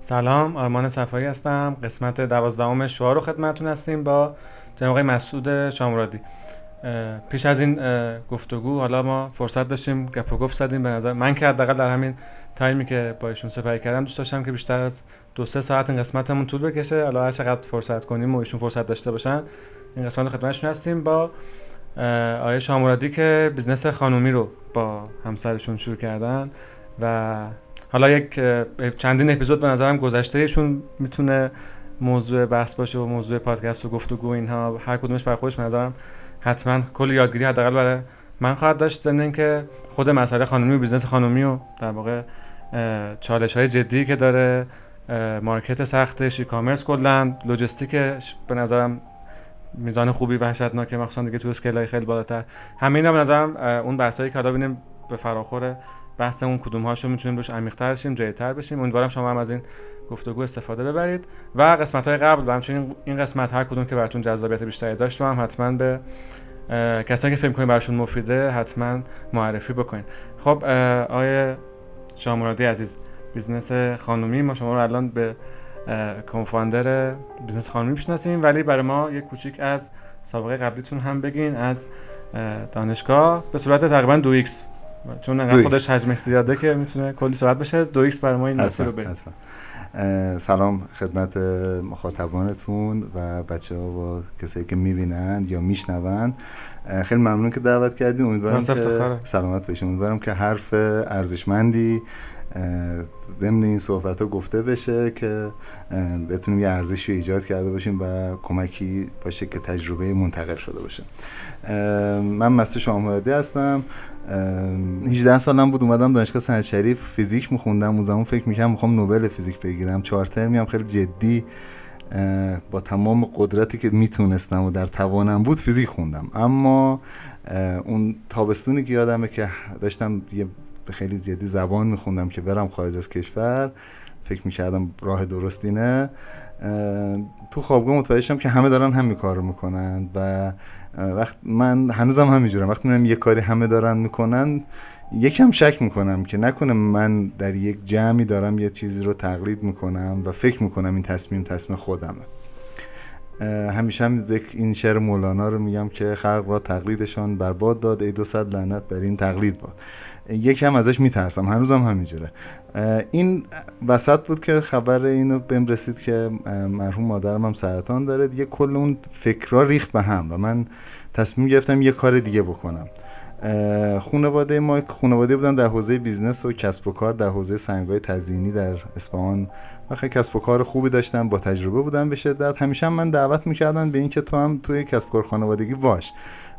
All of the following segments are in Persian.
سلام آرمان صفایی هستم. قسمت دوازدهم شعاع رو خدمتتون هستیم با جناب آقای مسعود شاهمرادی. پیش از این گفتگو حالا ما فرصت داشتیم گپ و گفت زدیم. به نظر من که حداقل در همین time ی که با ایشون سپری کردم دوست داشتم که بیشتر از دو سه ساعت این قسمتمون طول بکشه. حالا هر چقدر فرصت کنیم و ایشون فرصت داشته باشن این قسمت رو خدمتشون هستیم با آقای شاهمرادی که business خانومی رو با همسرشون شروع کردن و حالا یک چندین اپیزود به نظرم گذشته ایشون می‌تونه موضوع بحث باشه و موضوع پادکست و گفتگو اینها. هر کدومش برای خودش به نظرم حتما کلی یادگیری حداقل برای من خواهد داشت. ضمن اینکه خود مسئله خانومی و business خانومی و در واقع چالش های جدی که داره market سختش e-commerce کلا لجستیک به نظرم میزان خوبی وحشتناکه مخصوصا دیگه تو scale خیلی بالاتر. همین به نظرم اون بحثایی که حالا ببینیم به فراخور بحث اون کدوم هاشو می‌تونیم روش عمیق‌تر شیم جدی‌تر بشیم. امیدوارم شما هم از این گفتگو استفاده ببرید. و قسمت های قبل و همچنین این قسمت هر کدوم که براتون جذابیت بیشتری داشت هم حتما به کسانی که فکر کنید براشون مفیده حتما معرفی بکنید خب آقای شاهمرادی عزیز business خانومی ما شما رو الان به co-founder business خانومی بشناسیم ولی برای ما یک کوچیک از سابقه قبلیتون هم بگین از دانشگاه. به صورت تقریبا دو X. چون انقدر خودش حجمش زیاده که می‌تونه کلی صورت بشه دو X برای ما این مسیر رو بریم سلام خدمت مخاطبانتون و بچه ها و کسایی که می‌بینند یا میشنوند. خیلی ممنون که دعوت کردین. امیدوارم که سلامت باشیم امیدوارم که حرف ارزشمندی ضمن این صحبت ها گفته بشه که بتونیم یه ارزشی ایجاد کرده باشیم و کمکی باشه که تجربه منتقل شده باشه. من مسته شامهادی هستم. 18 سالم بود اومدم دانشگاه سنت شریف فیزیک میخوندم اون زمان فکر می‌کنم می‌خوام نوبل فیزیک بگیرم. چهار ترمی هم خیلی جدی با تمام قدرتی که می‌تونستم و در توانم بود فیزیک خوندم. اما اون تابستونی که یادمه که داشتم یه خیلی جدی زبان میخوندم که برم خارج از کشور فکر می‌کردم راه درستینه تو خوابگاه متوجه شدم که همه دارن همین کار رو می‌کنن و وقت من هنوزم همینجورم وقتی می‌بینم یه کاری همه دارن می‌کنن یکم شک می‌کنم که نکنه من در یک جمعی دارم یه چیزی رو تقلید می‌کنم و فکر می‌کنم این تصمیم تصمیم خودمه. همیشه هم این شعر مولانا رو میگم که خلق را تقلیدشان برباد داد ای دو صد لعنت بر این تقلید باد. یکم ازش میترسم. هنوزم همینجوره. این وسط بود که خبر اینو بهم رسید که مرحوم مادرم هم سرطان داره. دیگه کل اون فکرها ریخت به هم و من تصمیم گرفتم یه کار دیگه بکنم. خانواده ما خانواده بودن در حوزه business و کسب و کار در حوزه سنگای تزیینی در اصفهان. و خیلی کسب و کار خوبی داشتن با تجربه بودن به شدت. همیشه هم من دعوت می‌کردن به اینکه تو هم توی کسب و کار خانوادگی باش.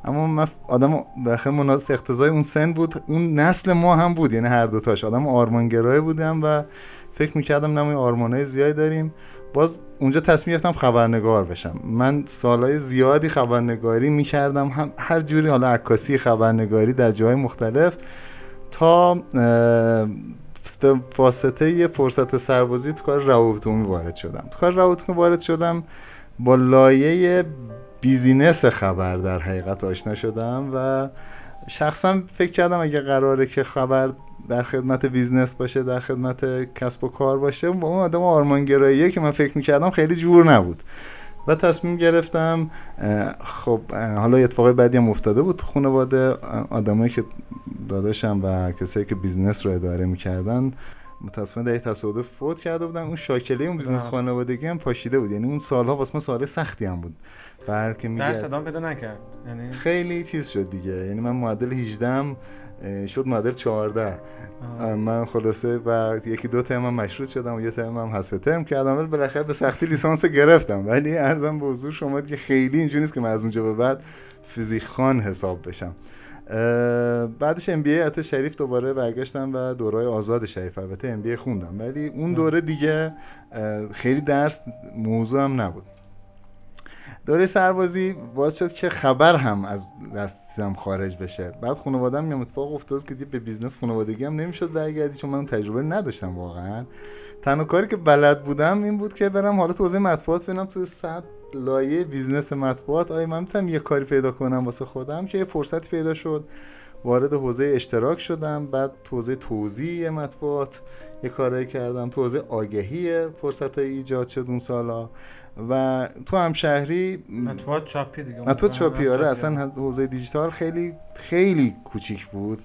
اما من آدم بخیر مناسب اقتضای اون سن بود اون نسل ما هم بود یعنی هر دوتاش آدم آرمانگرای بودم و فکر می‌کردم نمای آرمانای زیادی داریم. باز اونجا تصمیم گرفتم خبرنگار بشم. من سالهای زیادی خبرنگاری می‌کردم. هم هر جوری حالا عکاسی خبرنگاری در جای مختلف تا به واسطه یه فرصت سربازی تو کار روابط وارد شدم. تو کار روابط وارد شدم با لایه business خبر در حقیقت آشنا شدم و شخصا فکر کردم اگه قراره که خبر در خدمت business باشه در خدمت کسب و کار باشه. با اون آدم آرمانگراییه که من فکر می‌کردم خیلی جور نبود. و تصمیم گرفتم خب حالا اتفاقی بعدی هم افتاده بود. تو خانواده آدمایی که داداشم و کسایی که business رو اداره می‌کردن متاسفانه در تصادف فوت کرده بودن. اون شاکله اون business خانوادگی هم پاشیده بود. یعنی اون سالها واسه ما سال سختی هم بود. بر که میگه صدام پیدا نکرد. یعنی خیلی چیز شد دیگه. یعنی من معدل 18 شد معدل 14 من خلاصه و یکی دو ترم هم مشروط شدم و یه ترم هم حذف ترم کردم. ولی بالاخره به سختی لیسانس گرفتم. ولی ارزم به حضور شما که خیلی اینجوری نیست که من از اونجا به بعد فیزیک خان حساب بشم. بعدش ام بی ای شریف دوباره برگشتم و دورای آزاد شریف. البته ام بی خوندم ولی اون دوره دیگه خیلی درس موضوع هم نبود. دوره سربازی باعث شد که خبر هم از دستم خارج بشه. بعد خانوادم میام اتفاق افتاد که به business خانوادگی هم نمی‌شد برگردی چون من تجربه نداشتم واقعا. تنها کاری که بلد بودم این بود که برم حالا تو حوزه مطبوعات ببینم تو صد لایه business مطبوعات آیا من می‌تونم یه کاری پیدا کنم واسه خودم؟ که یه فرصتی پیدا شد. وارد حوزه اشتراک شدم بعد تو حوزه توزیع مطبوعات یه کارایی کردم. تو حوزه آگهی فرصت های ایجاد شد اون سالا. و تو هم شهری مطبوعات چاپی دیگه. مطبوعات چاپی آره اصلا حوزه دیجیتال خیلی خیلی کوچیک بود.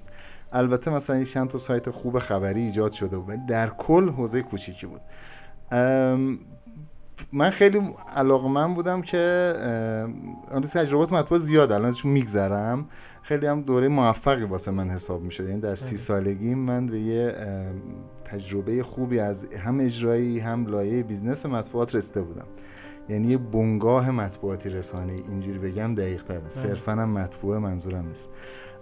البته مثلا یک چند تا سایت خوب خبری ایجاد شده بود در کل حوزه کوچیکی بود. من خیلی علاقه من بودم که تجربات مطبوع زیاد الان ازشون میگذرم. خیلی هم دوره موفقی واسه من حساب می‌شد. یعنی در سی سالگی من به یه تجربه خوبی از هم اجرایی هم لایه business مطبوعات رسیده بودم. یعنی یه بنگاه مطبوعاتی رسانه اینجوری بگم دقیق تره صرفا هم مطبوعه منظورم نیست.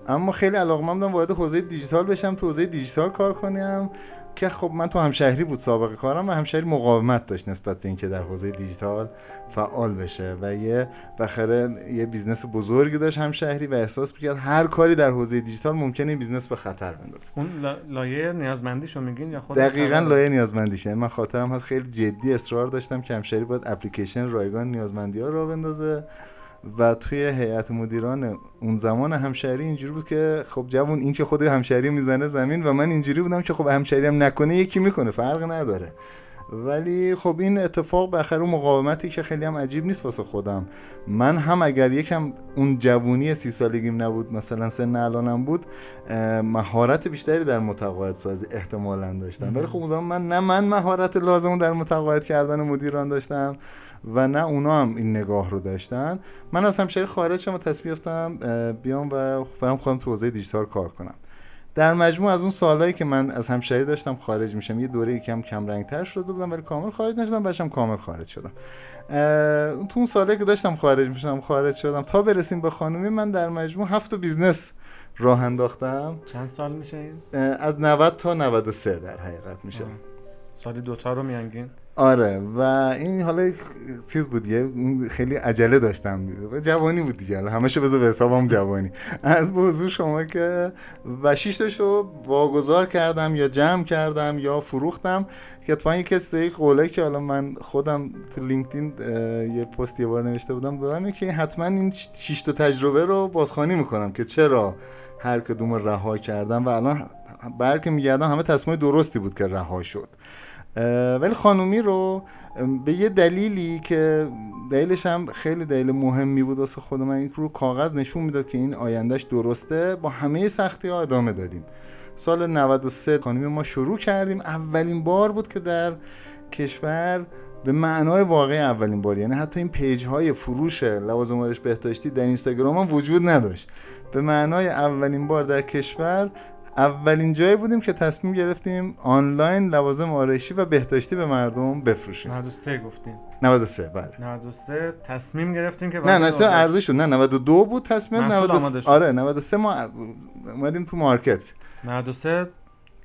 اما خیلی علاقه من وارد حوزه دیجیتال بشم تو حوزه دیجیتال کار کنم که خب من تو همشهری بود سابقه کارم و همشهری مقاومت داشت نسبت به اینکه در حوزه دیجیتال فعال بشه و بالاخره یه business بزرگی داشت همشهری و احساس می‌کرد هر کاری در حوزه دیجیتال ممکنه این business به خطر بندازه. اون لایه نیازمندیشو میگین یا خود دقیقاً لایه نیازمندیشه. من خاطرم هست خیلی جدی اصرار داشتم که همشهری باید اپلیکیشن رایگان نیازمندی ها را بندازه. و توی هیئت مدیران اون زمان همشهری اینجوری بود که خب جوون این که خود همشهری می‌زنه زمین و من اینجوری بودم که خب همشهری هم نکنه یکی می‌کنه فرق نداره. ولی خب این اتفاق به اون مقاومتی که خیلی هم عجیب نیست واسه خودم. من هم اگر یکم اون جوونی سی سالگیم نبود مثلا سن الانم بود مهارت بیشتری در متقاعد سازی احتمالا داشتم. ولی خب اون زمان من نه من مهارت لازم در متقاعد کردن مدیران داشتم و نه اونا هم این نگاه رو داشتن. من از همشهری خارج شدم و تصمیم گرفتم بیام و برای خودم تو حوزه دیجیتال کار کنم. در مجموع از اون سالهایی که من از همشهری داشتم خارج میشم یه دوره کم کم رنگ تر شده بودم ولی کامل خارج نشدم باشم کامل خارج شدم. تو اون سالهایی که داشتم خارج می‌شدم خارج شدم. تا برسیم به خانومی من در مجموع هفت business راه انداختم. چند سال میشه؟ از 90 تا 93 در حقیقت میشه. سالی دوتا رو میانگین؟ آره و این حالا چیز بود دیگه خیلی عجله داشتم. جوانی بود دیگه همشه بذار به حسابم جوانی. از به شما که و تاشو واگذار کردم یا جمع کردم یا فروختم که اتفاقا یه کسی قوله که حالا من خودم تو لینکدین یه پست یه بار نوشته بودم دادم که حتما این شش تجربه رو بازخوانی می‌کنم که چرا هر کدوم رها کردم و الان برکه میگردم همه تصمیم درستی بود که رها شد. ولی خانومی رو به یه دلیلی که دلیلش هم خیلی دلیل مهمی بود واسه خود من رو کاغذ نشون می‌داد که این آیندهش درسته. با همه سختی ها ادامه دادیم. سال 93 خانومی ما شروع کردیم. اولین بار بود که در کشور به معنای واقعی اولین بار یعنی حتی این پیج های فروش لوازم آرایش بهداشتی در اینستاگرام هم وجود نداشت. به معنای اولین بار در کشور اولین جایی بودیم که تصمیم گرفتیم آنلاین لوازم آرایشی و بهداشتی به مردم بفروشیم. 93 گفتیم 93 بله. 93 تصمیم گرفتیم که نه نه ارزش شد نه 92 بود تصمیم 93 آره 93 ما اومدیم تو مارکت. 93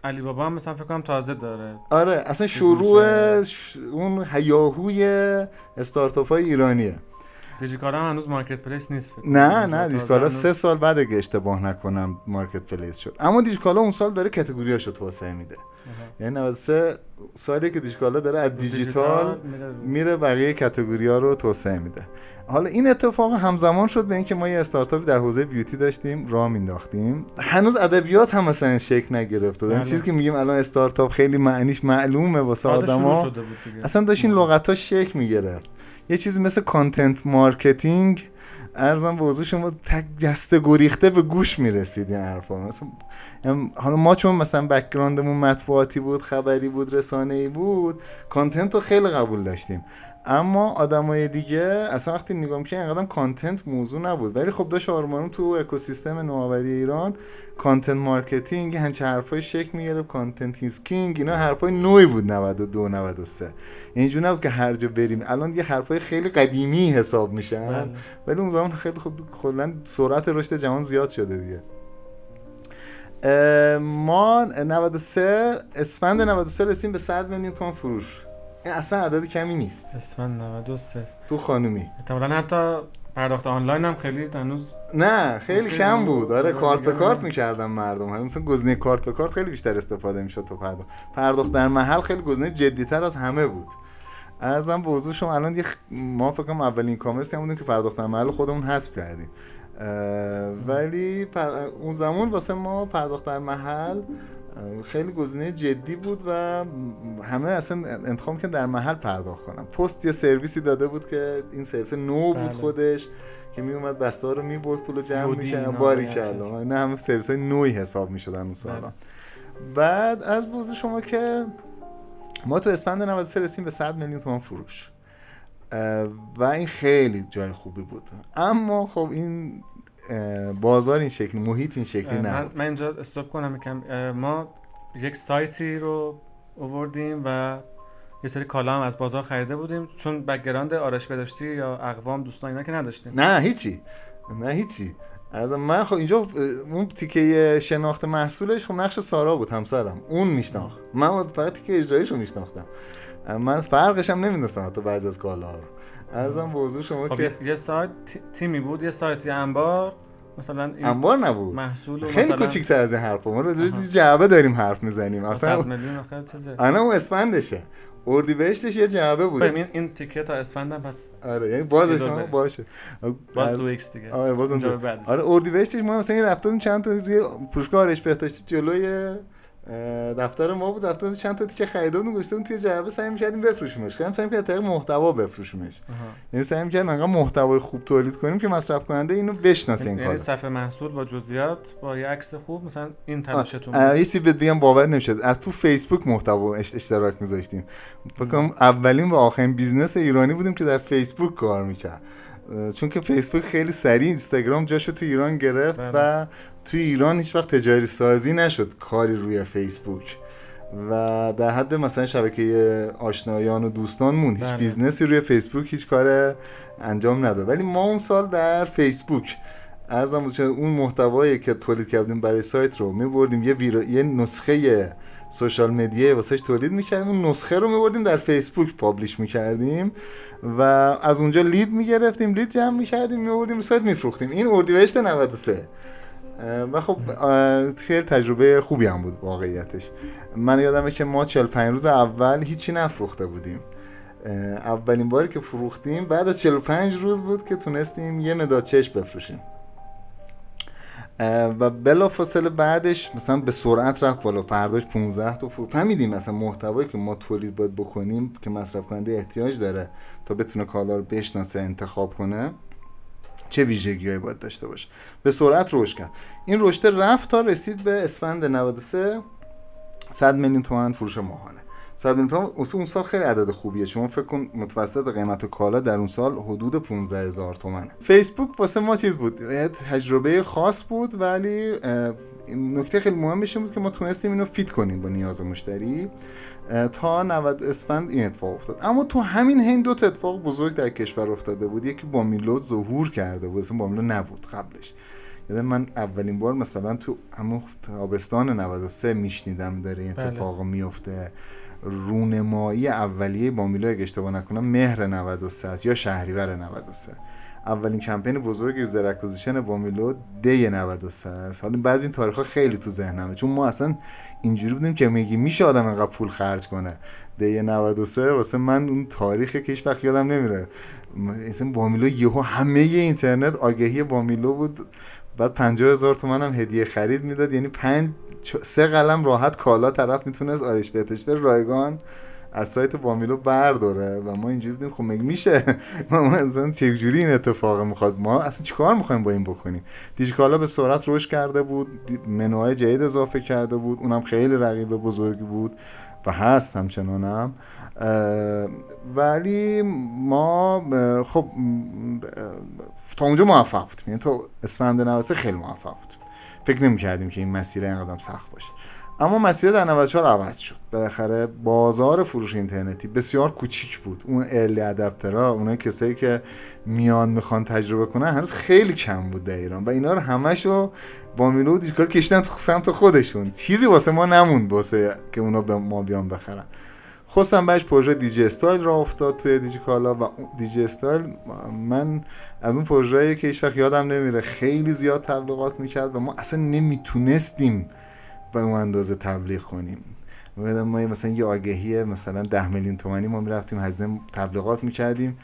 علی بابا هم مثلا فکر کنم تازه داره. آره اصلا شروع اون هیاهوی استارتاپ های ایرانیه. دیجیکالا هم هنوز marketplace نیست. نه نه دیجیکالا سه سال بعد اگه اشتباه نکنم marketplace شد. اما دیجیکالا اون سال داره category اشو توسعه میده. یعنی 93 سالی که دیجیکالا داره از دیجیتال میره بقیه category ها رو توسعه میده. حالا این اتفاق همزمان شد به اینکه ما یه استارتاپی در حوزه beauty داشتیم راه مینداختیم. هنوز ادبیات هم مثلا شکل نگرفت. این بله. چیزی که میگیم الان استارتاپ خیلی معنیش معلومه واسه آدما. اصلا داشت این لغت ها شکل می‌گرفت. یه چیزی مثل content marketing عرضم به حضور شما تک جسته گریخته به گوش می‌رسید این حرفا. مثلا حالا ما چون مثلا background مون مطبوعاتی بود خبری بود رسانه ای بود content رو خیلی قبول داشتیم. اما آدمای دیگه اصلا وقتی نگاه می‌کنی اینقدر content موضوع نبود. ولی خب داشت آروم آروم تو اکوسیستم نوآوری ایران content marketing همچین حرفای شکل می‌گرفت content is king اینا حرفای نویی بود 92 93 اینجوری نبود که هر جا بریم. الان یه حرفای خیلی قدیمی حساب میشن بله. ولی اون زمان خیلی خود کلا سرعت رشد جهان زیاد شده دیگه. ما 93 اسفند 93 رسیم به 100 میلیون تومان فروش. این اصلا عدد کمی نیست. اسفند 93 تو خانومی. احتمالاً حتی پرداخت آنلاین هم خیلی هنوز نه خیلی کم بود. آره کارت به کارت می‌کردم مردم. همین مثلا گزینه کارت به کارت خیلی بیشتر استفاده می‌شد تو پرداخت. پرداخت در محل خیلی گزینه جدیتر از همه بود. ارزم به حضور شما الان یه ما فکر کنم اولین کامرسی هم بودیم که پرداخت محل خودمون حذف کردیم. ولی اون زمان واسه ما پرداخت در محل خیلی گزینه جدی بود و همه اصلا انتخاب که در محل پرداخت کنم. پست یه سرویسی داده بود که این سرویس نو بود بله. خودش که می اومد بسته رو می برد پول جمع می‌کرد. باری کلا. نه همه سرویس های نوعی حساب می‌شدن اون سالا. بله. بعد عرض به حضور شما که ما تو اسفند 93 رسیم به 100 میلیون تومان فروش. و این خیلی جای خوبی بود. اما خب این بازار این شکلی محیط این شکلی نبود. من اینجا stop کنم یکم. ما یک سایتی رو اووردیم و یه سری کالا هم از بازار خریده بودیم. چون background آرایشی بهداشتی یا اقوام دوستان اینا که نداشتیم. نه هیچی. نه هیچی. من خب اینجا اون تیکه شناخت محصولش خب نقش سارا بود همسرم. اون میشناخت. من فقط تیکه اجرایش رو میشناختم من فرقش هم نمی‌دونستم حتی بعضی از کالا رو. ارزم به شما خب که یه سایت تیمی بود یه سایت انبار. مثلا انبار نبود. محصول خیلی مثلا... کوچیک‌تر از این حرفا. ما رو جعبه داریم حرف می‌زنیم. اصلا انا اون اسفندشه. اردی بهشتش یه جعبه بود. این این تیکه تا اسفندم پس آره یعنی بازش باشه. باز دو X دیگه. آره باز آره اردیبهشتش ما مثلا این رفتیم چند تا فروشگاه آرایشی بهداشتی جلوی دفتر ما بود رفتیم چند تا تیکه خریده بودیم گذاشته توی جعبه سعی می‌کردیم بفروشیمش. خیلی سعی می‌کردیم محتوا بفروشیمش. یعنی سعی می‌کردیم انقدر محتوای خوب تولید کنیم که مصرف کننده اینو بشناسه این یعنی کارو. صفحه محصول با جزئیات با یه عکس خوب مثلا این تلاشتون یه چیزی بهت بگم باور نمیشه از تو فیسبوک محتوا اشتراک می‌ذاشتیم. فکر اولین و آخرین business ایرانی بودیم که در فیسبوک کار می‌کرد. چون که فیسبوک خیلی سریع اینستاگرام جاشو تو ایران گرفت بله. و تو ایران هیچ وقت تجاری سازی نشد کاری روی فیسبوک و در حد مثلا شبکه آشنایان و دوستان موند هیچ بله. business ی روی فیسبوک هیچ کار انجام نداد ولی ما اون سال در فیسبوک عرضم اون محتوایی که تولید کردیم برای سایت رو میبردیم یه, یه نسخه سوشال مدیا واسش تولید می‌کردیم. اون نسخه رو میبردیم در فیسبوک پابلیش می‌کردیم و از اونجا لید می‌گرفتیم لید جمع می‌کردیم میبردیم سایت میفروختیم. این اردیبهشت 93 و خب خیلی تجربه خوبی هم بود واقعیتش. من یادمه که ما 45 روز اول هیچی نفروخته بودیم. اولین باری که فروختیم بعد از 45 روز بود که تونستیم یه مداد چشم بفروشیم. و بلا فاصله بعدش مثلا به سرعت رفت بالا. فرداش 15 تا فروش فهمیدیم مثلا محتوایی که ما تولید باید بکنیم که مصرف کننده احتیاج داره تا بتونه کالا رو بشناسه انتخاب کنه چه ویژگیهایی باید داشته باشه. به سرعت رشد کرد. این رشد رفت تا رسید به اسفند 93 100 میلیون تومان فروش ماهانه. 100 میلیون تومان اون سال خیلی عدد خوبیه. شما فکر کن متوسط قیمت کالا در اون سال حدود 15 هزار تومنه. فیسبوک واسه ما چیز بود؟ تجربه خاص بود ولی نکته خیلی مهمش بود که ما تونستیم اینو فیت کنیم با نیاز مشتری. تا 90 اسفند این اتفاق افتاد. اما تو همین هین دو اتفاق بزرگ در کشور افتاده بود. یکی با میلو ظهور کرده بود. با میلو نبود قبلش. یادم من اولین بار مثلا تو همون تابستان 93 میشنیدم داره این بله. اتفاق بله. میفته رونمایی اولیه با میلو اگه اشتباه نکنم مهر 93 یا شهریور 93 اولین کمپین بزرگ user acquisition بامیلو دی 93 است. حالا بعضی این تاریخ ها خیلی تو ذهنمه چون ما اصلا اینجوری بودیم که میگی میشه آدم انقدر پول خرج کنه. دی 93 واسه من اون تاریخ که هیچ وقت یادم نمیره. مثلا بامیلو یهو همه اینترنت آگهی بامیلو بود. بعد 50 هزار تومن هم هدیه خرید می‌داد. یعنی پنج سه قلم راحت کالا طرف می‌تونست آرایشی بهداشتی رایگان از سایت بامیلو برداره؟ و ما اینجوری بودیم خب مگه میشه؟ ما اصلا چجوری این اتفاق می‌خواد؟ ما اصلا چیکار می‌خوایم با این بکنیم؟ دیجیکالا به سرعت رشد کرده بود منوهای جدید اضافه کرده بود اونم خیلی رقیب بزرگی بود و هست همچنانم. ولی ما خب تا اونجا موفق بودیم. یعنی تا اسفند 93 خیلی موفق بود فکر نمی کردیم که این مسیر اینقدر سخت باشه. اما مسیر در 94 عوض شد. بالاخره بازار فروش اینترنتی بسیار کوچیک بود. اون ارلی ادپترها اون کسایی که میان می‌خوان تجربه کنن هنوز خیلی کم بود در ایران. و اینا رو همشو با میلو و دیجیکالا کشیدن تو سمت خودشون. چیزی واسه ما نموند واسه که اونا به ما بیان بخرن. خواستم بهش پروژه دیجی استایل راه افتاد توی دیجیکالا و دیجی استایل من از اون پروژه‌ای که هیچ وقت یادم نمیره خیلی زیاد تبلیغات می‌کرد و ما اصلا نمی‌تونستیم به اون اندازه تبلیغ کنیم. ما مثلا یه آگهی مثلا ده میلیون تومانی ما می‌رفتیم هزینه تبلیغات می‌کردیم.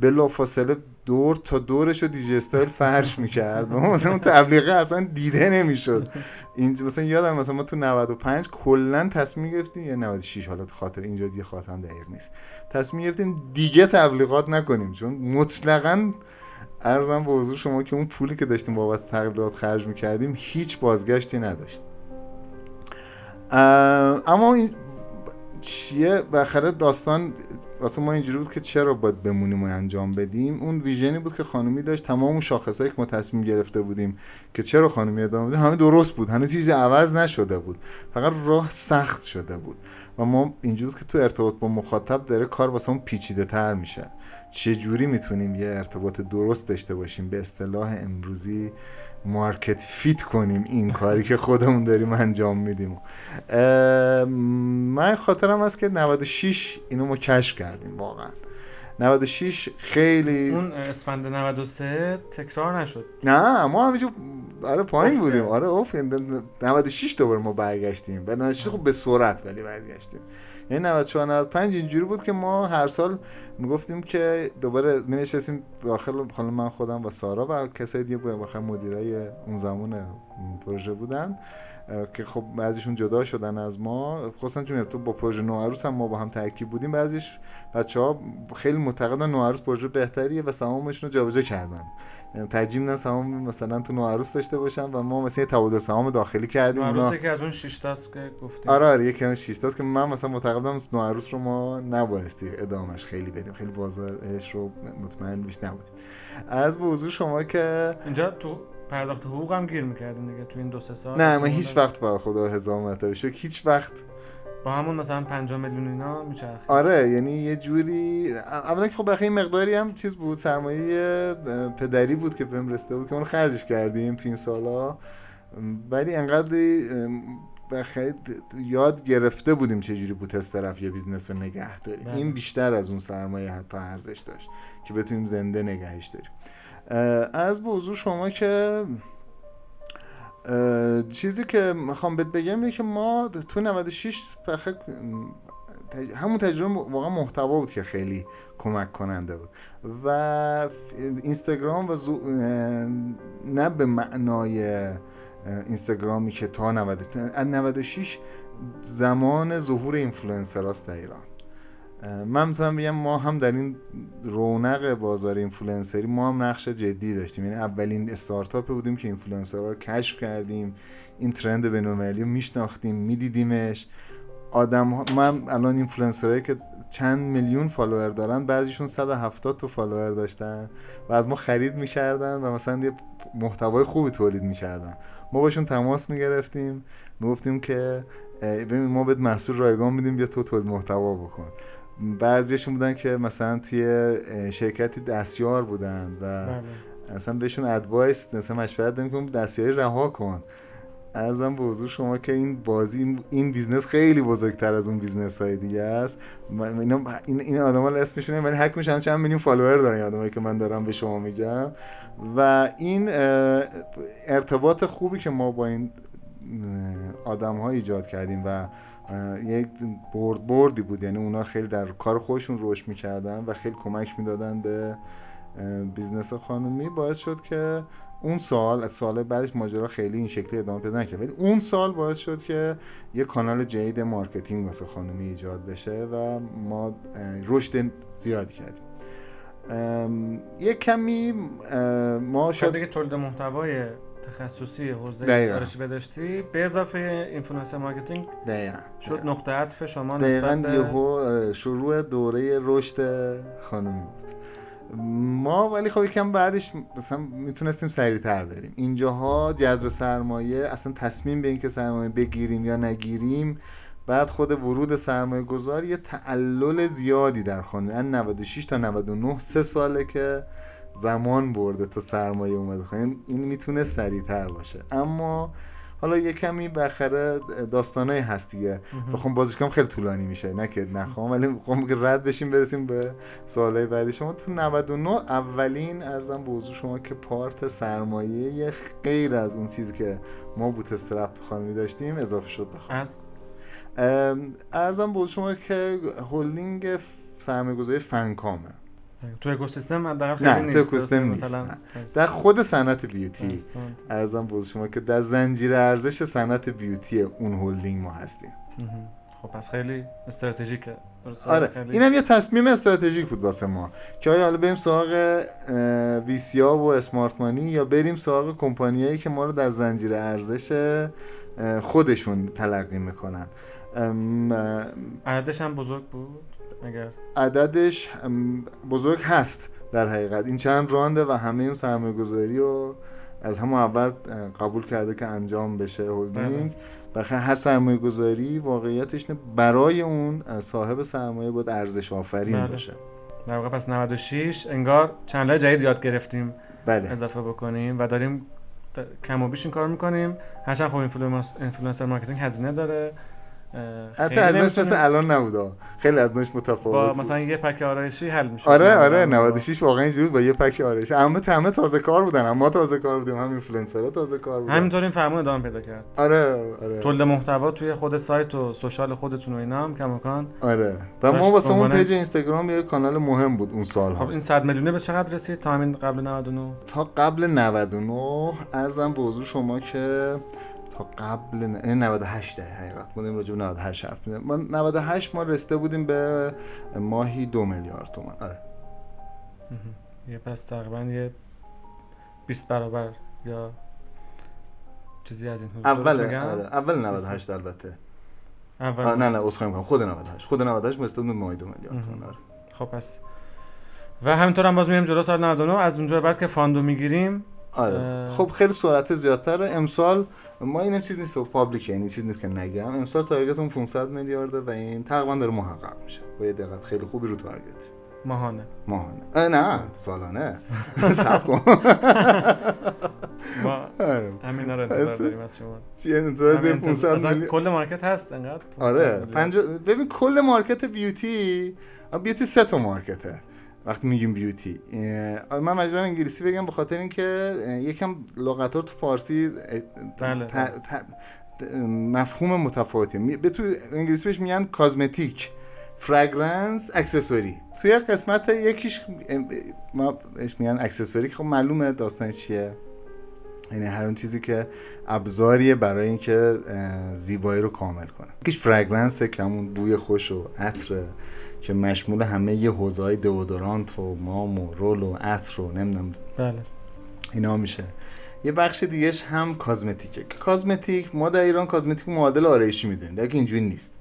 بلا فاصله دور تا دورش رو دیجی استایل فرش می‌کرد. و مثلا اون تبلیغه اصلا دیده نمی‌شد. این مثلا یادم مثلا ما تو 95 کلا تصمیم گرفتیم یا 96 حالا خاطر اینجا دیگه خاطرم دقیق نیست. تصمیم گرفتیم دیگه تبلیغات نکنیم چون مطلقا ارزم به حضور شما که اون پولی که داشتیم بابت تبلیغات خرج می‌کردیم هیچ بازگشتی نداشت. اما این چیه؟ بخره داستان واسه ما اینجوری بود که چرا باید بمونیم و انجام بدیم؟ اون ویژنی بود که خانومی داشت. تمام اون شاخصایی که ما تصمیم گرفته بودیم که چرا خانومی ادامه بدیم همه درست بود. هنوز چیزی عوض نشده بود. فقط راه سخت شده بود. و ما اینجوری بود که تو ارتباط با مخاطب داره کار واسه اون پیچیده تر میشه. چه جوری می‌تونیم یه ارتباط درست داشته باشیم؟ به اصطلاح امروزی مارکت فیت کنیم این کاری که خودمون داریم انجام میدیم. من خاطرم هست که 96 اینو ما کشف کردیم واقعا. 96 خیلی اون اسفند 93 تکرار نشد. نه ما همینجور آره پایین بودیم. آره اوف 96 دوباره ما برگشتیم. به 96 خب به سرعت ولی برگشتیم. یعنی 94 95 اینجوری بود که ما هر سال می‌گفتیم که دوباره می نشستیم داخل خانم من خودم و سارا و کسای دیگه بخاطر مدیرای اون زمان پروژه بودن که خب بعضیشون جدا شدن از ما. خصوصا چون تو با پروژه نوعروس هم ما با هم ترکیب بودیم بعضیش بچه ها خیلی معتقدن نوعروس پروژه بهتریه و سهامشون رو جابجا کردن. یعنی ترجیح میدن سهام مثلا تو نوعروس داشته باشن و ما مثلا تبادل سهام داخلی کردیم نوعروس که از اون 6 تاست که گفتیم. آره آره یکی از 6 تاست که من مثلا معتقدم نوعروس رو ما نبایستی ادامش خیلی بدیم. خیلی بازارش رو مطمئن بیش نبودیم. عرضم به حضور شما که اینجا تو پرداخت حقوق هم گیر می‌کردین دیگه تو این دو سه سال. نه من هیچ وقت با خدا هزار مرتبه شکر هیچ وقت. با همون مثلا 5 میلیون اینا میچرخه آره یعنی یه جوری اولا که خب بخیر مقداری هم چیز بود سرمایه پدری بود که بهم رسیده بود که اون خرجش کردیم تو این سالا ولی انقدر بخیر یاد گرفته بودیم چه جوری بود طرف یه business رو نگه داریم. بله. این بیشتر از اون سرمایه حتی ارزش داشت که بتونیم زنده نگهش داریم. از به حضور شما که چیزی که می‌خوام بهت بگم اینه که ما تو 96 همون تجربه واقعا محتوا بود که خیلی کمک کننده بود. و اینستاگرام و نه به معنای اینستاگرامی که تا 96 زمان ظهور اینفلوئنسراست در ایران. من می‌تونم بگم ما هم در این رونق بازار اینفلوئنسری ما هم نقش جدی داشتیم. یعنی اولین استارتاپ بودیم که اینفلوئنسرها رو کشف کردیم. این trend بین‌المللی رو میشناختیم میدیدیمش. آدم ها من الان اینفلوئنسرایی که چند میلیون follower دارن بعضیشون 170 تا follower داشتن و از ما خرید می‌کردن و مثلا یه محتوای خوبی تولید می‌کردن. ما باشون تماس می‌گرفتیم می‌گفتیم که ببین ما بهت محصول رایگان میدیم بیا تو تولید محتوا بکن. بعضیشون بودن که مثلا توی شرکتی دستیار بودن و بله. اصلا بهشون advice مثلا مشورت که دستیاری رها کن. عرضم به حضور شما که این بازی این business خیلی بزرگتر از اون business های دیگه است. اینا این این آدما اسمشون ولی حک میشن چند میلیون follower دارن آدمایی که من دارم به شما میگم. و این ارتباط خوبی که ما با این آدم ها ایجاد کردیم و یک برد بردی بود. یعنی اونا خیلی در کار خودشون رشد می‌کردن و خیلی کمک می‌دادن به business خانومی. باعث شد که اون سال سال بعدش ماجرا خیلی این شکلی ادامه پیدا نکرد. ولی اون سال باعث شد که یه کانال جدید marketing واسه خانومی ایجاد بشه و ما رشد زیادی کردیم. یه کمی ما شاید دیگه تولید محتوای تخصصی حوزه آرشیو داشتی به اضافه influencer marketing دقیقاً. شد نقطه عطف شما نسبت به آره، شروع دوره رشد خانومی بود. ما ولی خب یکم بعدش مثلا می‌تونستیم سریعتر بریم. اینجاها جذب سرمایه اصلا تصمیم به اینکه سرمایه بگیریم یا نگیریم بعد خود ورود سرمایه گذار یه تعلل زیادی در خانه 96 تا 99 سه ساله که زمان برده تا سرمایه اومده. خواهیم این می‌تونه سریعتر باشه. اما حالا یه کمی بخره داستانایی هست دیگه. بخوام بازیش کنم خیلی طولانی میشه نه که نخوام ولی می‌خوام که رد بشیم برسیم به سوالای بعدی. شما تو 99 اولین ارزم به حضور شما که پارت سرمایه غیر از اون چیزی که ما بوت استرپ خانمی داشتیم اضافه شد بخوام. از؟ ارزم به شما که هولدینگ سرمایه گذاری فنکامه. تو اکوسیستم نه تو اکوسیستم نیست. در خود صنعت بیوتی. ارزم بود شما که در زنجیره ارزش صنعت بیوتی اون هلدینگ ما هستیم. خب پس خیلی استراتژیکه. آره. خیلی... اینم یه تصمیم استراتژیک بود واسه ما که آیا حالا بریم سراغ ویسیا و اسمارت مانی یا بریم سراغ کمپانیایی که ما رو در زنجیره ارزش خودشون تلقی می‌کنن؟ عددش هم بزرگ بود؟ اگر. عددش بزرگ هست در حقیقت. این چند رانده و همه اون سرمایه گذاری رو از همون اول قبول کرده که انجام بشه هولدینگ و هر سرمایه گذاری واقعیتش برای اون صاحب سرمایه بود ارزش آفرین بله. باشه. در واقع پس 96 انگار چند جدید یاد گرفتیم. بله. اضافه بکنیم و داریم کم و بیش این کار می‌کنیم. هرچند خب influencer marketing هزینه داره. حتی ازش مثل الان نبوده. خیلی از نوش متفاوت. با مثلا یه پک آرایشی حل میشه آره آره 96 واقعا اینجوری با یه پک آرایشی اما همه تازه کار بودن اما تازه کار بودیم هم اینفلوئنسرها تازه کار بودن. همینطور این فرمون ادامه پیدا کرد. آره آره. تولید محتوا توی خود سایت و social خودتون و اینا هم کماکان. آره. و ما واسه اون page اینستاگرام یه کانال مهم بود اون سال خب این 100 میلیونه به چقدر رسید؟ تا همین قبل 99 تا قبل 99 ارزم به حضور شما که تا قبل 98 در حقیقت. بودیم راجع به 98 حرف می‌زنیم. ما 98 ما رسیده بودیم به ماهی دو میلیارد تومان. آره. یه پس تقریبا یه 20 برابر یا چیزی از این حدود اول آره. اول 98 البته. اول نه نه عذرخواهی می‌کنم خود 98 خود 98 رسیده بودیم ماهی دو میلیارد تومان آره. خب پس. و همینطور هم باز میریم جلو سال 99 از اونجا بعد که fund و می‌گیریم آره. خب خیلی سرعت زیادتره. امسال ما این چیز نیست public یعنی چیز نیست که نگم. امسال target مون 500 میلیارده و این تقریبا داره محقق میشه. با یه دقت خیلی خوبی رو target. ماهانه. ماهانه. نه سالانه. صبر کن. ما آره. همین رو انتظار داریم از شما. چی انتظار داریم؟ 500 میلیون کل market هست انقدر؟ آره. ببین کل market beauty beauty سه تا market ه. وقتی میگیم beauty من مجبورم انگلیسی بگم به خاطر اینکه یکم لغت تو فارسی بله. مفهوم متفاوتی به تو انگلیسی بهش میگن cosmetic fragrance accessory توی قسمت یکیش ما بهش میگن اکسسوری خب معلومه داستان چیه یعنی هر اون چیزی که ابزاریه برای اینکه زیبایی رو کامل کنه. یکیش فرگرنسه که همون بوی خوش و عطر که مشمول همه یه های دودورانت و مام و رول و عطر و نمی‌دونم. بله. اینا میشه. یه بخش دیگهش هم کازمتیکه. که کازمتیک ما در ایران کازمتیک معادل آرایشی می‌دونیم. لیکن اینجوری نیست.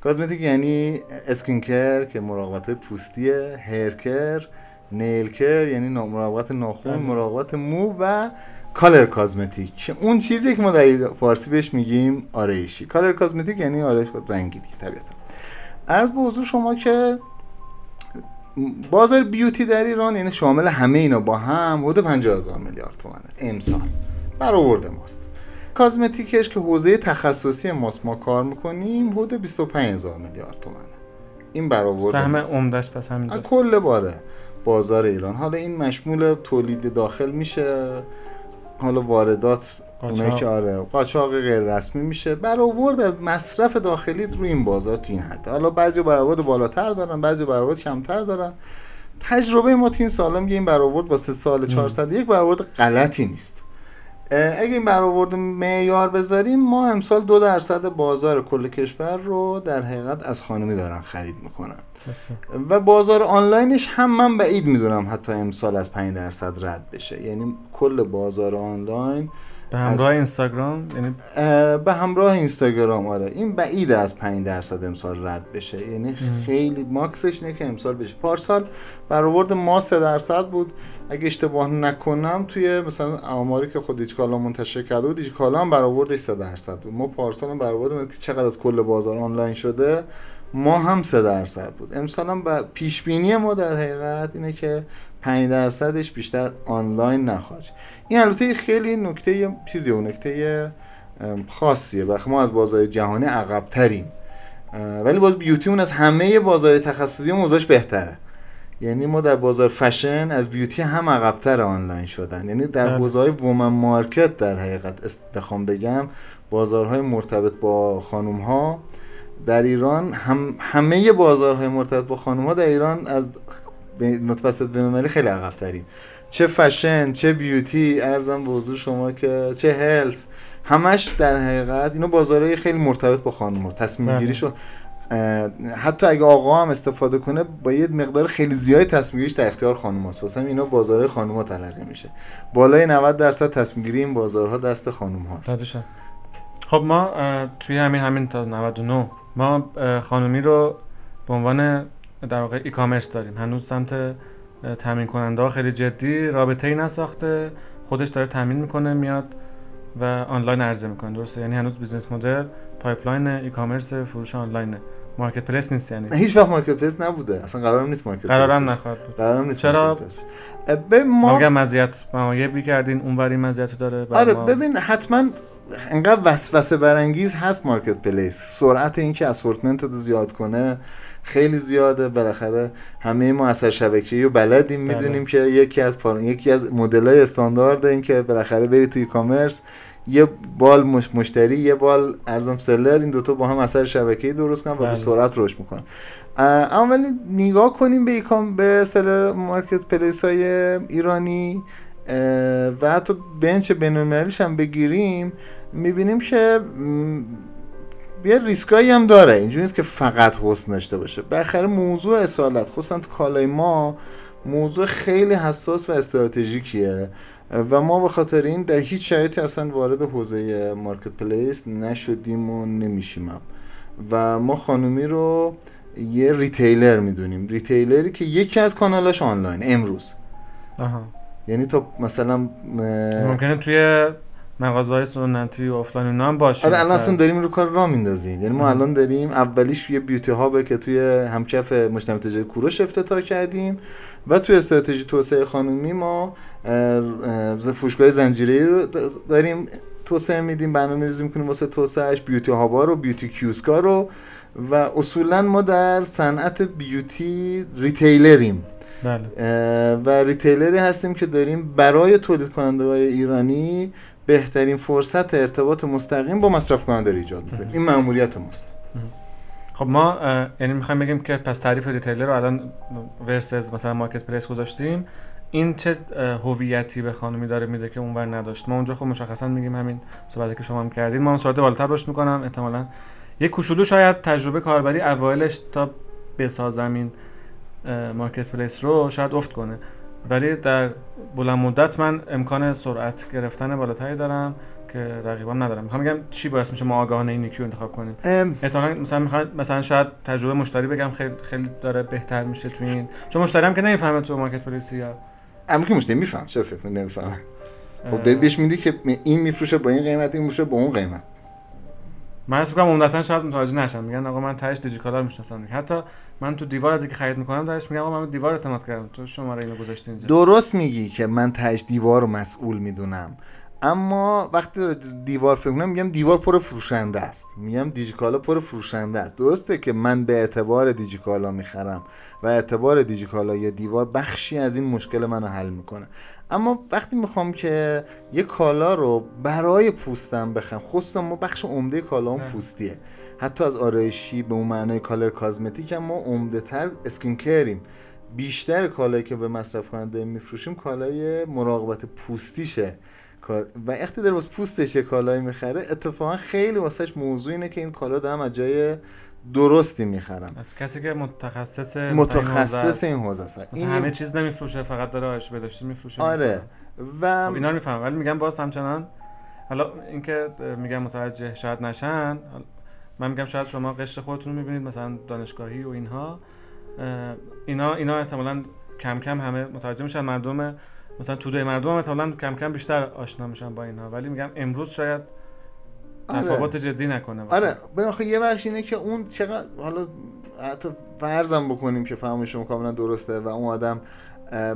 کازمتیک یعنی skin care که مراقبت های پوستیه hair care nail care یعنی مراقبت ناخون بله. مراقبت مو و color cosmetic اون چیزی که ما در فارسی بهش میگیم آرایشی. color cosmetic یعنی آرایش رنگی دیگه طبیعتا. عرضم به شما که بازار beauty در ایران یعنی شامل همه اینا با هم حدود 50 هزار میلیارد تومنه امسال. برآورد ماست. cosmetic ش که حوزه تخصصی ماست. ما کار می‌کنیم حدود 25 هزار میلیارد تومنه. این برآورد سهم عمدش پس همین کل باره. بازار ایران. حالا این مشمول تولید داخل میشه. حالا واردات اونایی که آره قاچاق غیر رسمی میشه. برآورد از مصرف داخلی روی این بازار تو این حد. حالا بعضی برآورد بالاتر دارن بعضی برآورد کمتر دارن. تجربه ما تو این سالا میگه این برآورد واسه سال 401 برآورد غلطی نیست. اگه این برآورد معیار بذاریم ما امسال دو درصد بازار کل کشور رو در حقیقت از خانمی دارن خرید می‌کنن. و بازار آنلاینش هم من بعید می‌دونم حتی امسال از 5 درصد رد بشه. یعنی کل بازار آنلاین به همراه اینستاگرام؟ یعنی به همراه اینستاگرام آره. این بعید از 5 درصد امسال رد بشه. یعنی خیلی ماکسش اینه که امسال بشه. پارسال برآورد ما 3 درصد بود. اگه اشتباه نکنم توی مثلا آماری که خود دیجیکالا منتشر کرده بود دیجیکالا هم برآوردش 3 درصد بود. ما پارسال هم برآورد که چقدر از کل بازار آنلاین شده؟ ما هم 3 درصد بود. امسال هم پیش بینی ما در حقیقت اینه که 5 درصدش بیشتر آنلاین نخواهد این البته خیلی نکته چیزی و نکته خاصیه. بخ ما از بازار جهانی عقب تریم ولی باز بیوتیمون از همه بازار تخصصی موزاش بهتره. یعنی ما در بازار فشن از بیوتی هم عقبتر آنلاین شدن. یعنی در بله. های وومن مارکت در حقیقت بخوام بگم بازارهای مرتبط با خانوم ها در ایران هم همه بازارهای مرتبط با خانوم ها در ایران از متوسط بین‌المللی خیلی عقب تریم چه فشن چه بیوتی ارزم به حضور شما که چه هلس. همش در حقیقت اینا بازارهای خیلی مرتبط با خانم تصمیم بله. گیریشو حتی اگه آقا هم استفاده کنه با یه مقدار خیلی زیادی تصمیم گیریش در اختیار خانم هست واسه اینا بازارهای خانم ها تلقی میشه. بالای 90 درصد تصمیم گیری این بازارها دست خانم هاست خب ما توی همین همین تا 99 ما خانومی رو به عنوان در واقع e-commerce داریم. هنوز سمت تامین کننده ها خیلی جدی رابطه ای نساخته. خودش داره تامین می‌کنه میاد و آنلاین عرضه می‌کنه. درسته؟ یعنی هنوز business model pipeline e-commerce فروش آنلاینه. marketplace نیست یعنی هیچ وقت marketplace نبوده. اصلا قرارم نیست market قرارم نخواهد بود. قرارم نیست چرا؟ به ما اگر مزیت مایه کردین اونوری مزیت داره آره ببین حتما انقدر وسوسه برانگیز هست مارکت پلیس. سرعت اینکه اسورتمنت رو زیاد کنه خیلی زیاده. بالاخره همه ما اثر شبکه‌ای و بلدیم. بله. می‌دونیم که یکی از پار... یکی از مدل‌های استاندارد این که بالاخره بری توی کامرس یه بال مشتری یه بال ارزم سلر این دوتا با هم اثر شبکه‌ای درست کنن و به بله. سرعت رشد می‌کنن. اما ولی نگاه کنیم به e-com به seller marketplace های ایرانی و حتی bench بین‌المللیش هم بگیریم. می‌بینیم که یه ریسکایی هم داره. اینجوری نیست که فقط حسن داشته باشه. بالاخره موضوع اصالت خصوصا تو کالای ما موضوع خیلی حساس و استراتژیکیه. و ما به خاطر این در هیچ شرایطی اصلا وارد حوزه marketplace نشدیم و نمیشیم. هم. و ما خانومی رو یه retailer می‌دونیم. retailer ی که یکی از کانالاش آنلاینه امروز. آها. یعنی تو مثلا ممکنه توی مغازه های سنتی و آفلاین اینا هم باشه. آره الان اصلا داریم رو کار را میندازیم. یعنی ما الان داریم اولیش یه beauty hub ه که توی همکف مجتمع تجاری کوروش افتتاح کردیم و توی استراتژی توسعه خانومی ما فروشگاه زنجیره رو داریم توسعه میدیم برنامه ریزی می‌کنیم واسه توسعهش beauty hub ا رو beauty kiosk ا رو و اصولا ما در صنعت beauty retailer یم. بله. و retailer ی هستیم که داریم برای تولید کننده های ایرانی بهترین فرصت ارتباط مستقیم با مصرف کننده رو ایجاد می‌کنیم این مأموریت ماست. خب ما یعنی می‌خوایم بگیم که پس تعریف retailer رو الان versus مثلا marketplace گذاشتیم. این چه هویتی به خانمی داره میده که اونور نداشت؟ ما اونجا خب مشخصا میگیم همین صحبتی که شما هم کردین. ما هم سرعت بالاتر رشد می‌کنم. احتمالا یه کوچولو شاید تجربه کاربری اوایلش تا بسازم این مارکت پلیس رو شاید افت کنه. ولی در بلند مدت من امکان سرعت گرفتن بالاتری دارم که رقیبان ندارم. می‌خوام بگم چی باعث میشه ما آگاهانه این یکی انتخاب کنیم. احتمالاً مثلا می‌خوام مثلا شاید تجربه مشتری بگم خیلی خیلی داره بهتر میشه تو این چون مشتری هم که نمی‌فهمه تو مارکت پلیس یا اما که مشتری میفهم چرا فکر نمی‌فهمه. خب داری بهش میدی که این میفروشه با این قیمت این میفروشه با اون قیمت. من اسم کنم عمدتا شاید متوجه نشم. میگن آقا من تهش دیجیکالا می‌شناسم حتی من تو دیوار از اینکه خرید می‌کنم درش میگم آقا من دیوار اعتماد کردم. تو شماره اینو گذاشتی اینجا. درست میگی که من تهش دیوار رو مسئول می‌دونم. اما وقتی دیوار فکر کنم میگم دیوار پر فروشنده است. میگم دیجیکالا پر فروشنده است. درسته که من به اعتبار دیجیکالا می‌خرم و اعتبار دیجیکالا یا دیوار بخشی از این مشکل منو حل می‌کنه. اما وقتی می‌خوام که یه کالا رو برای پوستم بخرم خصوصا ما بخش عمده کالا اون پوستیه. حتی از آرایشی به اون معنای color cosmetic هم ما عمده تر skin care یم بیشتر کالایی که به مصرف کننده میفروشیم کالای مراقبت پوستیشه. و وقتی داره واسه پوستش کالایی می‌خره اتفاقا خیلی واسهش موضوع اینه که این کالا دارم از جای درستی می‌خرم. از کسی که متخصص متخصص این حوزه است. این همه چیز نمیفروشه فقط داره آرش بداشتی میفروشه آره. و خب اینا می‌فهمم. ولی میگم باز همچنان حالا اینکه میگم متوجه شاید نشن من میگم شاید شما قشر خودتون رو می‌بینید مثلا دانشگاهی و اینها. اینا اینا احتمالا کم کم همه متوجه میشن. مردم مثلا توده مردم هم احتمالا کم کم بیشتر آشنا میشن با اینها. ولی میگم امروز شاید آره. تفاوت جدی نکنه. آره. بخواه یه بخش اینه که اون چقدر حالا حتی فرضم بکنیم که فهم شما کاملا درسته و اون آدم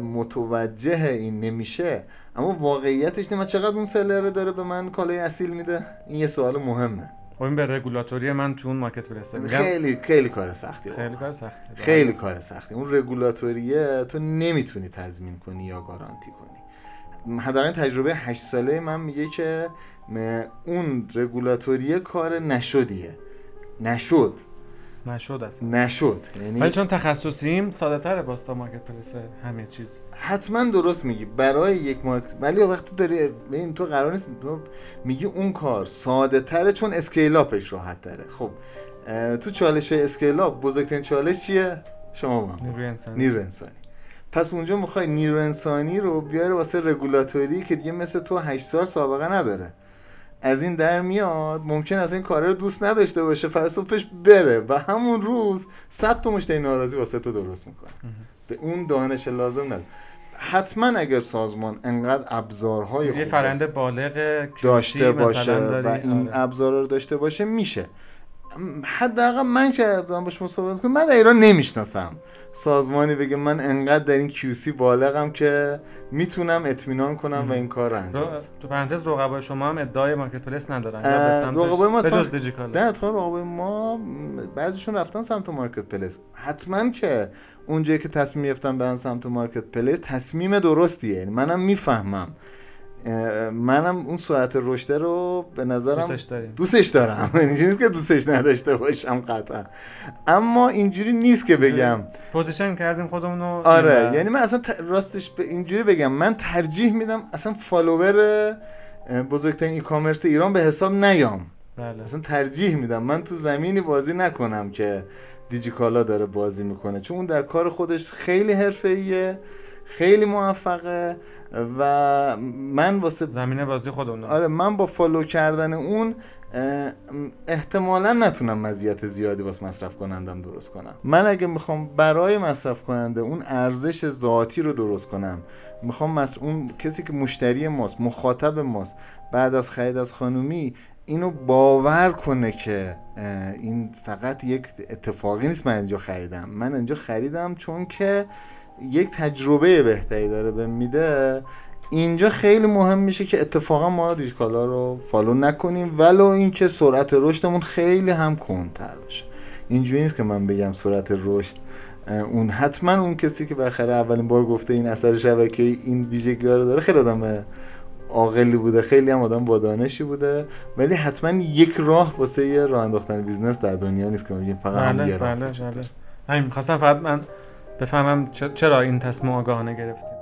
متوجه این نمیشه اما واقعیتش نه من چقدر اون سلره داره به من کالای اصیل میده؟ این یه سوال مهمه. خب این به رگولاتوری من تو اون مارکت برسه خیلی خیلی کار سختی خیلی کار سختی خیلی کار سختی. اون رگولاتوریه تو نمی‌تونی تضمین کنی یا گارانتی کنی. حداقل تجربه 8 ساله من میگه که اون رگولاتوری کار نشدیه نشد نشد اصلا. نشد. یعنی ولی چون تخصصیم ساده تره واسه‌ت تا marketplace همه چیز. حتما درست میگی. برای یک market ولی وقتی داری ببین تو قرار نیست تو میگی اون کار ساده تره چون scale up ش راحت تره. خب تو چالش scale up بزرگترین چالش چیه؟ شما با نیرو انسانی. پس اونجا می‌خوای نیرو انسانی رو بیاره واسه رگولاتوری که دیگه مثل تو 8 سال سابقه نداره. از این در میاد ممکن از این کار رو دوست نداشته باشه فلسفهش بره. و همون روز صد تا مشتری ناراضی واسه تو درست می‌کنه. به اون دانش لازم نداره. حتما اگر سازمان انقدر ابزارهای خوب فرنده بالغ داشته باشه و این آره. ابزار رو داشته باشه میشه. حداقل من که دارم باش صحبت کنم من در ایران نمی‌شناسم. سازمانی بگه من انقدر در این کیوسی بالغم که می‌تونم اطمینان کنم و این کار رو انجام تو پرانتز رقبای شما هم ادعای marketplace ندارن. رقبای ما تا... نه رقبای ما بعضیشون رفتن سمت marketplace. حتما که اونجایی که تصمیم گرفتن برن سمت marketplace تصمیم درستیه. یعنی منم می‌فهمم. منم اون سرعت رشد رو به نظرم دوستش داریم. دوستش دارم. نیست که دوستش نداشته باشم قطعا. اما اینجوری نیست که بگم. position کردیم خودمون رو. آره یعنی من اصلا راستش به اینجوری بگم. من ترجیح میدم اصلا follower بزرگترین e-commerce ایران به حساب نیام. بله. اصلا ترجیح میدم. من تو زمینی بازی نکنم که دیجیکالا داره بازی می‌کنه. چون اون در کار خودش خیلی حرفه‌ایه. خیلی موفقه و من واسه زمین بازی خودمون آره من با follow کردن اون احتمالا نتونم مزیت زیادی واسه مصرف کنندم درست کنم. من اگه می‌خوام برای مصرف کننده اون ارزش ذاتی رو درست کنم می‌خوام مس... اون کسی که مشتری ماست مخاطب ماست بعد از خرید از خانومی اینو باور کنه که این فقط یک اتفاقی نیست من اینجا خریدم. من اینجا خریدم چون که یک تجربه بهتری داره به میده. اینجا خیلی مهم میشه که اتفاقا ما دیجیکالا رو فالو نکنیم ولو اینکه سرعت رشدمون خیلی هم کنتر باشه. اینجوری نیست که من بگم سرعت رشد اون حتما اون کسی که بخره اولین بار گفته این اثر شبکه این ویژگی رو داره خیلی آدم عاقلی بوده خیلی هم آدم با دانشی بوده. ولی حتما یک راه واسه یه راه انداختن business در دنیا نیست که بگیم فقط بله، هم یه راه بله، بله. همین فقط من بفهمم چرا این تصمیم آگاهانه گرفتیم